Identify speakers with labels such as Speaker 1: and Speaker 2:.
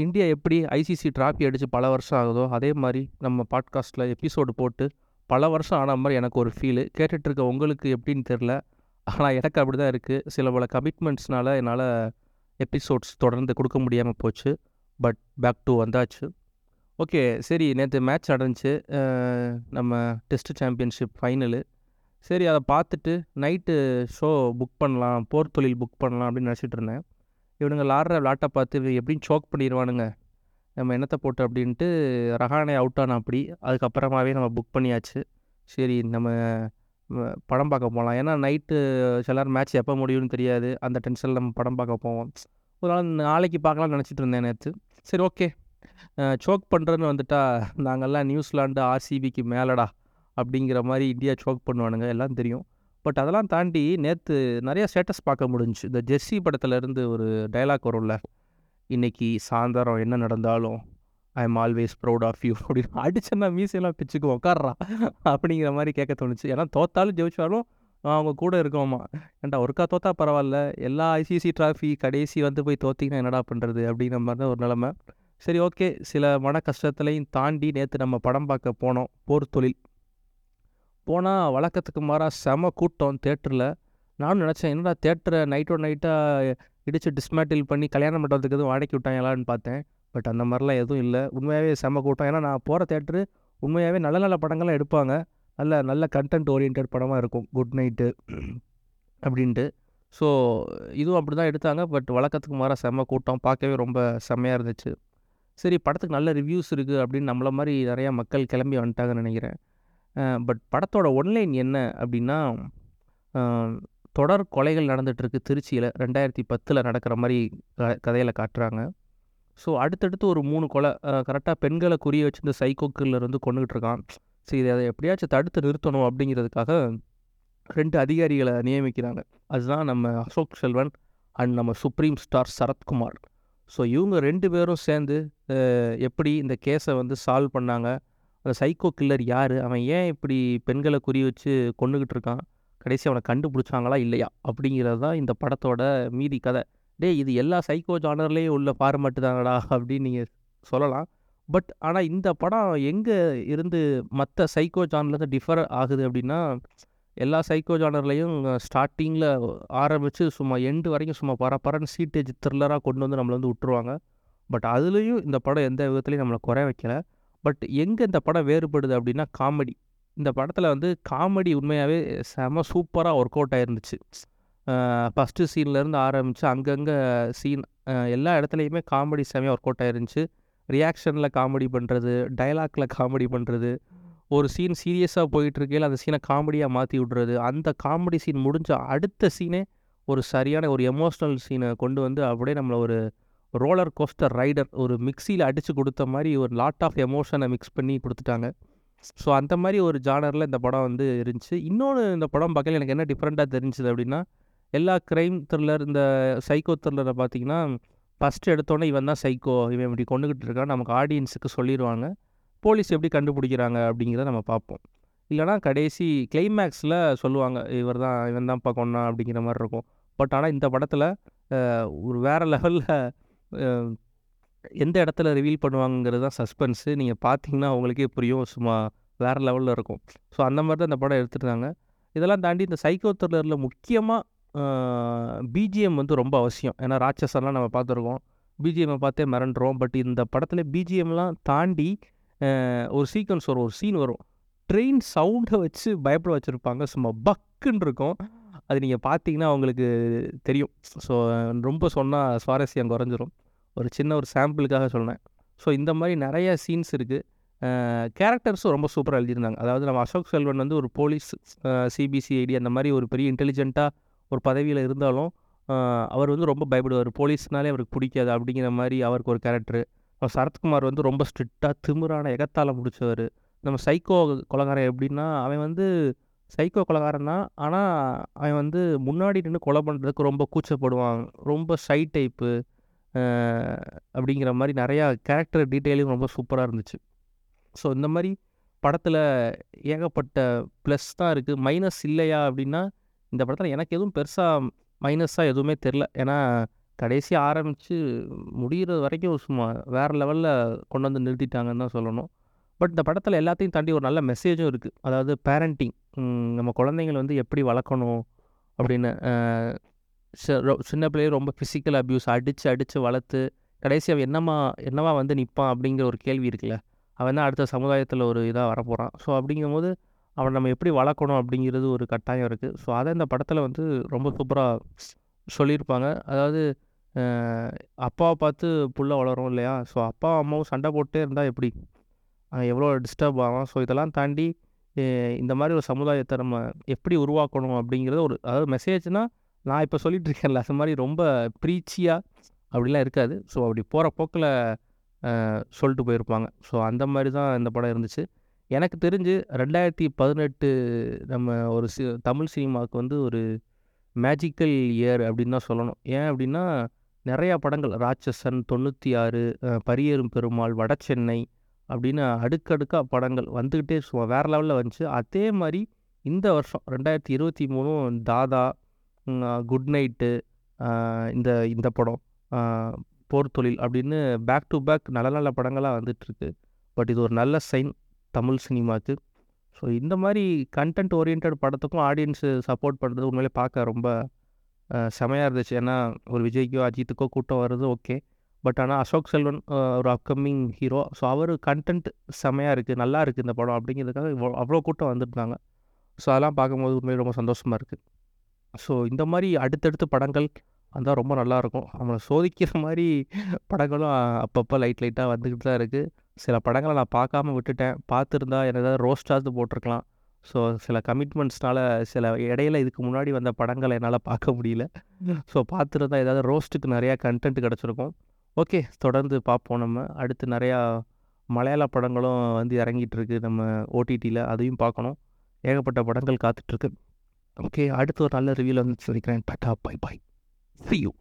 Speaker 1: India எப்படி ICC trophy அடித்து பல வருஷம் ஆகுதோ அதே மாதிரி நம்ம பாட்காஸ்ட்டில் எபிசோடு போட்டு பல வருஷம் ஆன மாதிரி எனக்கு ஒரு ஃபீலு கேட்டுட்ருக்க உங்களுக்கு எப்படின்னு தெரில. ஆனால் எனக்கு அப்படி தான் இருக்குது சில பல கமிட்மெண்ட்ஸ்னால் என்னால் எபிசோட்ஸ் தொடர்ந்து கொடுக்க முடியாமல் போச்சு. பட் பேக் டு வந்தாச்சு. ஓகே சரி நேற்று மேட்ச் நடந்துச்சு. நம்ம டெஸ்ட் சாம்பியன்ஷிப் ஃபைனலு சரி அதை பார்த்துட்டு நைட்டு ஷோ புக் பண்ணலாம் போர் தொழில் புக் பண்ணலாம் அப்படின்னு நினச்சிட்டு இருந்தேன். இவனுங்க ஆடுற விளாட்டை பார்த்து எப்படின்னு சோக் பண்ணிடுவானுங்க நம்ம என்னத்தை போட்டு அப்படின்ட்டு ரஹானே அவுட் ஆன அப்படி அதுக்கப்புறமாவே நம்ம புக் பண்ணியாச்சு. சரி நம்ம படம் பார்க்க போகலாம் ஏன்னா நைட்டு சிலர் மேட்ச் எப்போ முடியும்னு தெரியாது. அந்த டென்ஷனில் நம்ம படம் பார்க்க போவோம். ஒரு நாள் நாளைக்கு பார்க்கலாம்னு நினச்சிட்டு இருந்தேன் நேற்று சரி ஓகே சோக் பண்ணுறேன்னு வந்துட்டா நாங்கள்லாம் நியூசிலாண்டு ஆர்சிபிக்கு மேலடா அப்படிங்கிற மாதிரி இந்தியா சோக் பண்ணுவானுங்க. எல்லாம் தெரியும். பட் அதெல்லாம் தாண்டி நேற்று நிறையா ஸ்டேட்டஸ் பார்க்க முடிஞ்சுச்சு. இந்த ஜெர்சி படத்துலேருந்து ஒரு டைலாக் வரும்ல இன்னைக்கு சாயந்தரம் என்ன நடந்தாலும் I am always proud of you அப்படின்னு அடிச்சேன்னா மீசையெல்லாம் பிச்சுக்கு உக்காடுறா அப்படிங்கிற மாதிரி கேட்க தோணுச்சு. ஏன்னா தோத்தாலும் ஜெயிச்சாலும் அவங்க கூட இருக்கோமா ஏன்டா ஒருக்கா தோத்தா பரவாயில்ல எல்லா ஐசிசி ட்ராஃபி கடைசி வந்து போய் தோத்திங்கன்னா என்னடா பண்ணுறது அப்படிங்கிற மாதிரி தான் ஒரு நிலமை. சரி ஓகே. சில மன கஷ்டத்துலையும் தாண்டி நேற்று நம்ம படம் பார்க்க போனோம் போர் தொழில் போனால் வழக்கத்துக்கு மாறாக செம கூட்டம் தேட்டரில். நானும் நினச்சேன் என்னடா தேட்டரை நைட்டோட நைட்டாக இடித்து டிஸ்மேட்டில் பண்ணி கல்யாண மண்டபத்துக்கு எதுவும் வாடகை விட்டாங்களான்னு பார்த்தேன். பட் அந்த மாதிரிலாம் எதுவும் இல்லை. உண்மையாகவே செம கூட்டம். ஏன்னா நான் போகிற தேட்டரு உண்மையாகவே நல்ல நல்ல படங்கள்லாம் எடுப்பாங்க. நல்ல நல்ல கண்டென்ட் ஓரியன்ட் படமாக இருக்கும். குட் நைட்டு அப்படின்ட்டு. ஸோ இதுவும் அப்படி தான் எடுத்தாங்க. பட் வழக்கத்துக்கு மாற செம்ம கூட்டம். பார்க்கவே ரொம்ப செம்மையாக இருந்துச்சு. சரி படத்துக்கு நல்ல ரிவ்யூஸ் இருக்குது அப்படின்னு நம்மள மாதிரி நிறையா மக்கள் கிளம்பி வந்துட்டாங்கன்னு நினைக்கிறேன். பட் படத்தோட ஒன்லைன் என்ன அப்படின்னா தொடர் கொலைகள் நடந்துகிட்ருக்கு திருச்சியில். ரெண்டாயிரத்தி பத்தில் நடக்கிற மாதிரி க கதையில் காட்டுறாங்க. ஸோ அடுத்தடுத்து ஒரு மூணு கொலை கரெக்டாக பெண்களை குறிய வச்சு இந்த சைக்கோ கில்லர் வந்து கொண்டுகிட்டு இருக்கான். சரி அதை எப்படியாச்சும் தடுத்து நிறுத்தணும் அப்படிங்கிறதுக்காக ரெண்டு அதிகாரிகளை நியமிக்கிறாங்க. அதுதான் நம்ம அசோக் செல்வன் அண்ட் நம்ம சுப்ரீம் ஸ்டார் சரத்குமார். ஸோ இவங்க ரெண்டு பேரும் சேர்ந்து எப்படி இந்த கேஸை வந்து சால்வ் பண்ணாங்க அந்த சைக்கோ கில்லர் யார்? அவன் ஏன் இப்படி பெண்களை குறி வச்சு கொண்டுகிட்டு இருக்கான்? கடைசி அவனை கண்டுபிடிச்சாங்களா இல்லையா? அப்படிங்கிறது தான் இந்த படத்தோட மீதி கதை. டேய் இது எல்லா சைக்கோ ஜானர்லேயும் உள்ள ஃபார்மேட்டு தானடா அப்படின்னு நீங்கள் சொல்லலாம். பட் ஆனால் இந்த படம் எங்கே இருந்து மற்ற சைக்கோ ஜானர்லேருந்து டிஃபர் ஆகுது அப்படின்னா எல்லா சைக்கோ ஜானர்லேயும் ஸ்டார்டிங்கில் ஆரம்பித்து சும்மா எண்டு வரைக்கும் சும்மா பரபரன்னு சீட்டேஜ் த்ரில்லராக கொண்டு வந்து நம்மளை வந்து விட்டுருவாங்க. பட் அதுலேயும் இந்த படம் எந்த விதத்துலையும் நம்மளை குறை வைக்கல. பட் எங்கே இந்த படம் வேறுபடுது அப்படின்னா காமெடி. இந்த படத்தில் வந்து காமெடி உண்மையாகவே செம சூப்பராக ஒர்க் அவுட் ஆயிருந்துச்சு. ஃபஸ்ட்டு சீன்லேருந்து ஆரம்பித்து அங்கங்கே சீன் எல்லா இடத்துலையுமே காமெடி செமையாக ஒர்க் அவுட் ஆயிருந்துச்சு. ரியாக்ஷனில் காமெடி பண்ணுறது டைலாக்ல காமெடி பண்ணுறது ஒரு சீன் சீரியஸாக போயிட்டுருக்கையில் அந்த சீனை காமெடியாக மாற்றி விட்றது அந்த காமெடி சீன் முடிஞ்ச அடுத்த சீனே ஒரு சரியான ஒரு எமோஷ்னல் சீனை கொண்டு வந்து அப்படியே நம்மளை ஒரு ரோலர் கோஸ்டர் ரைடர் ஒரு மிக்சியில் அடித்து கொடுத்த மாதிரி ஒரு லாட் ஆஃப் எமோஷனை மிக்ஸ் பண்ணி கொடுத்துட்டாங்க. ஸோ அந்த மாதிரி ஒரு ஜானரில் இந்த படம் வந்து இருந்துச்சு. இன்னொன்று இந்த படம் பார்க்கல எனக்கு என்ன டிஃப்ரெண்ட்டாக தெரிஞ்சுது அப்படின்னா எல்லா க்ரைம் த்ரில்லர் இந்த சைக்கோ த்ரில்லரை பார்த்தீங்கன்னா ஃபஸ்ட்டு எடுத்தோன்னே இவன் தான் சைக்கோ இவன் இப்படி கொண்டுகிட்டு இருக்கான் நமக்கு ஆடியன்ஸுக்கு சொல்லிடுவாங்க போலீஸ் எப்படி கண்டுபிடிக்கிறாங்க அப்படிங்கிறத நம்ம பார்ப்போம். இல்லைனா கடைசி கிளைமேக்ஸில் சொல்லுவாங்க இவர் தான் இவன் தான்ப்பா கொண்டான் அப்படிங்கிற மாதிரி இருக்கும். பட் ஆனால் இந்த படத்தில் ஒரு வேறு லெவலில் எந்த இடத்துல ரிவீல் பண்ணுவாங்கங்கிறது தான் சஸ்பென்ஸு நீங்கள் பார்த்தீங்கன்னா அவங்களுக்கே புரியும். சும்மா வேறு லெவலில் இருக்கும். ஸோ அந்த மாதிரி தான் இந்த படம் எடுத்துருந்தாங்க. இதெல்லாம் தாண்டி இந்த சைக்கோ த்ரில்லரில் முக்கியமாக பிஜிஎம் வந்து ரொம்ப அவசியம். ஏன்னா ராட்சசன்லாம் நம்ம பார்த்துருக்கோம் பிஜிஎம்மை பார்த்தே மிரண்டுறோம். பட் இந்த படத்தில் பிஜிஎம்லாம் தாண்டி ஒரு சீக்வன்ஸ் வரும். ஒரு சீன் வரும். ட்ரெயின் சவுண்டை வச்சு பயப்பட வச்சுருப்பாங்க. சும்மா பக்குன்னு இருக்கும். அது நீங்கள் பார்த்தீங்கன்னா அவங்களுக்கு தெரியும். ஸோ ரொம்ப சொன்னால் சுவாரஸ்யம் குறைஞ்சிரும். ஒரு சின்ன ஒரு சாம்பிளுக்காக சொன்னேன் ஸோ இந்த மாதிரி நிறைய சீன்ஸ் இருக்குது கேரக்டர்ஸும் ரொம்ப சூப்பராக எழுதியிருந்தாங்க. அதாவது நம்ம அசோக் செல்வன் வந்து ஒரு போலீஸ் சிபிசிஐடி அந்த மாதிரி ஒரு பெரிய இன்டெலிஜென்ட்டாக ஒரு பதவியில் இருந்தாலும் அவர் வந்து ரொம்ப பயப்படுவார். போலீஸ்னாலே அவருக்கு பிடிக்காது அப்படிங்கிற மாதிரி அவருக்கு ஒரு கேரக்டரு. சரத்குமார் வந்து ரொம்ப ஸ்ட்ரிக்டாக திமிரான எகத்தால் முடிச்சவர். நம்ம சைக்கோ கொலகாரன் எப்படின்னா அவன் வந்து சைக்கோ கொலகாரன் தான். ஆனால் அவன் வந்து முன்னாடி நின்று கொலை பண்ணுறதுக்கு ரொம்ப கூச்சப்படுவான். ரொம்ப ஷை டைப்பு அப்படிங்கிற மாதிரி நிறையா கேரக்டர் டீட்டெயிலிங் ரொம்ப சூப்பராக இருந்துச்சு. ஸோ இந்த மாதிரி படத்தில் ஏகப்பட்ட ப்ளஸ் தான் இருக்குது மைனஸ் இல்லையா அப்படின்னா இந்த படத்தில் எனக்கு எதுவும் பெருசாக மைனஸாக எதுவுமே தெரில. ஏன்னா கடைசி ஆரம்பித்து முடிகிற வரைக்கும் சும்மா வேறு லெவலில் கொண்டு வந்து நிறுத்திட்டாங்கன்னு தான் சொல்லணும். பட் இந்த படத்தில் எல்லாத்தையும் தாண்டி ஒரு நல்ல மெசேஜும் இருக்குது அதாவது பேரண்டிங். நம்ம குழந்தைங்களை வந்து எப்படி வளர்க்கணும் அப்படின்னு. சின்ன பிள்ளைய ரொம்ப ஃபிசிக்கல் அப்யூஸ் அடித்து அடித்து வளர்த்து கடைசி அவன் என்னமா என்னவா வந்து நிற்பான் அப்படிங்கிற ஒரு கேள்வி இருக்குல்ல? அவன் தான் அடுத்த சமுதாயத்தில் ஒரு இதாக வரப்போகிறான் ஸோ அப்படிங்கும்போது அவன் நம்ம எப்படி வளர்க்கணும் அப்படிங்கிறது ஒரு கட்டாயம் இருக்குது ஸோ அதை இந்த படத்தில் வந்து ரொம்ப சூப்பராக சொல்லியிருப்பாங்க. அதாவது அப்பாவை பார்த்து புள்ள வளரும் இல்லையா? ஸோ அப்பா அம்மாவும் சண்டை போட்டே இருந்தால் எப்படி? எவ்வளோ டிஸ்டர்ப் ஆகும் ஸோ இதெல்லாம் தாண்டி இந்த மாதிரி ஒரு சமுதாயத்தை நம்ம எப்படி உருவாக்கணும் அப்படிங்கிறது ஒரு அதாவது மெசேஜ்னால் நான் இப்போ சொல்லிகிட்டு இருக்கேன்ல அது மாதிரி ரொம்ப ப்ரீச்சியாக அப்படிலாம் இருக்காது. ஸோ அப்படி போகிற போக்கில் சொல்லிட்டு போயிருப்பாங்க. ஸோ அந்த மாதிரி தான் இந்த படம் இருந்துச்சு. எனக்கு தெரிஞ்சு ரெண்டாயிரத்தி பதினெட்டு நம்ம ஒரு சி தமிழ் சினிமாவுக்கு வந்து ஒரு மேஜிக்கல் இயர் அப்படின்னு தான் சொல்லணும். ஏன் அப்படின்னா நிறையா படங்கள் ராட்சசன் தொண்ணூற்றி ஆறு பரியேறும் பெருமாள் வட சென்னை அப்படின்னு அடுக்கடுக்காக படங்கள் வந்துக்கிட்டே சும்மா வேறு லெவலில் வந்துச்சு. அதே மாதிரி இந்த வருஷம் ரெண்டாயிரத்தி இருபத்தி மூணும் தாதா குட் நைட்டு இந்த இந்த படம் போர் தொழில் அப்படின்னு பேக் டு பேக் நல்ல நல்ல படங்களாக வந்துட்டுருக்கு. பட் இது ஒரு நல்ல சைன் தமிழ் சினிமாவுக்கு ஸோ இந்த மாதிரி கண்டென்ட் ஓரியன்ட் படத்துக்கும் ஆடியன்ஸு சப்போர்ட் பண்ணுறது உண்மையிலே பார்க்க ரொம்ப செமையாக இருந்துச்சு. ஏன்னா ஒரு விஜய்க்கோ அஜித்துக்கோ கூட்டம் வர்றது ஓகே பட் ஆனால் அசோக் செல்வன் ஒரு அப்கமிங் ஹீரோ ஸோ அவர் கண்டென்ட் செமையாக இருக்குது நல்லா இருக்குது இந்த படம் அப்படிங்கிறதுக்காக இவ்வளோ அவ்வளோ கூட்டம் வந்துருந்தாங்க. ஸோ அதெல்லாம் பார்க்கும்போது உண்மையிலே ரொம்ப சந்தோஷமாக இருக்குது ஸோ இந்த மாதிரி அடுத்தடுத்து படங்கள் வந்தால் ரொம்ப நல்லாயிருக்கும் நம்மளை சோதிக்கிற மாதிரி படங்களும் அப்பப்போ லைட் லைட்டாக வந்துக்கிட்டு தான் இருக்குது சில படங்களை நான் பார்க்காம விட்டுட்டேன். பார்த்துருந்தா எனக்கு ஏதாவது ரோஸ்டாவது போட்டிருக்கலாம். ஸோ சில கமிட்மெண்ட்ஸ்னால சில இடையில இதுக்கு முன்னாடி வந்த படங்களை என்னால் பார்க்க முடியல. ஸோ பார்த்துருந்தா ஏதாவது ரோஸ்ட்டுக்கு நிறையா கண்டென்ட் கிடச்சிருக்கும். ஓகே தொடர்ந்து பார்ப்போம் நம்ம. அடுத்து நிறையா மலையாள படங்களும் வந்து இறங்கிட்டு இருக்கு நம்ம ஓடிடியில் அதையும் பார்க்கணும் ஏகப்பட்ட படங்கள் காத்துட்ருக்கு ஓகே அடுத்து ஒரு நல்ல ரிவியூல வந்து சந்திக்கிறேன் tata bye bye see you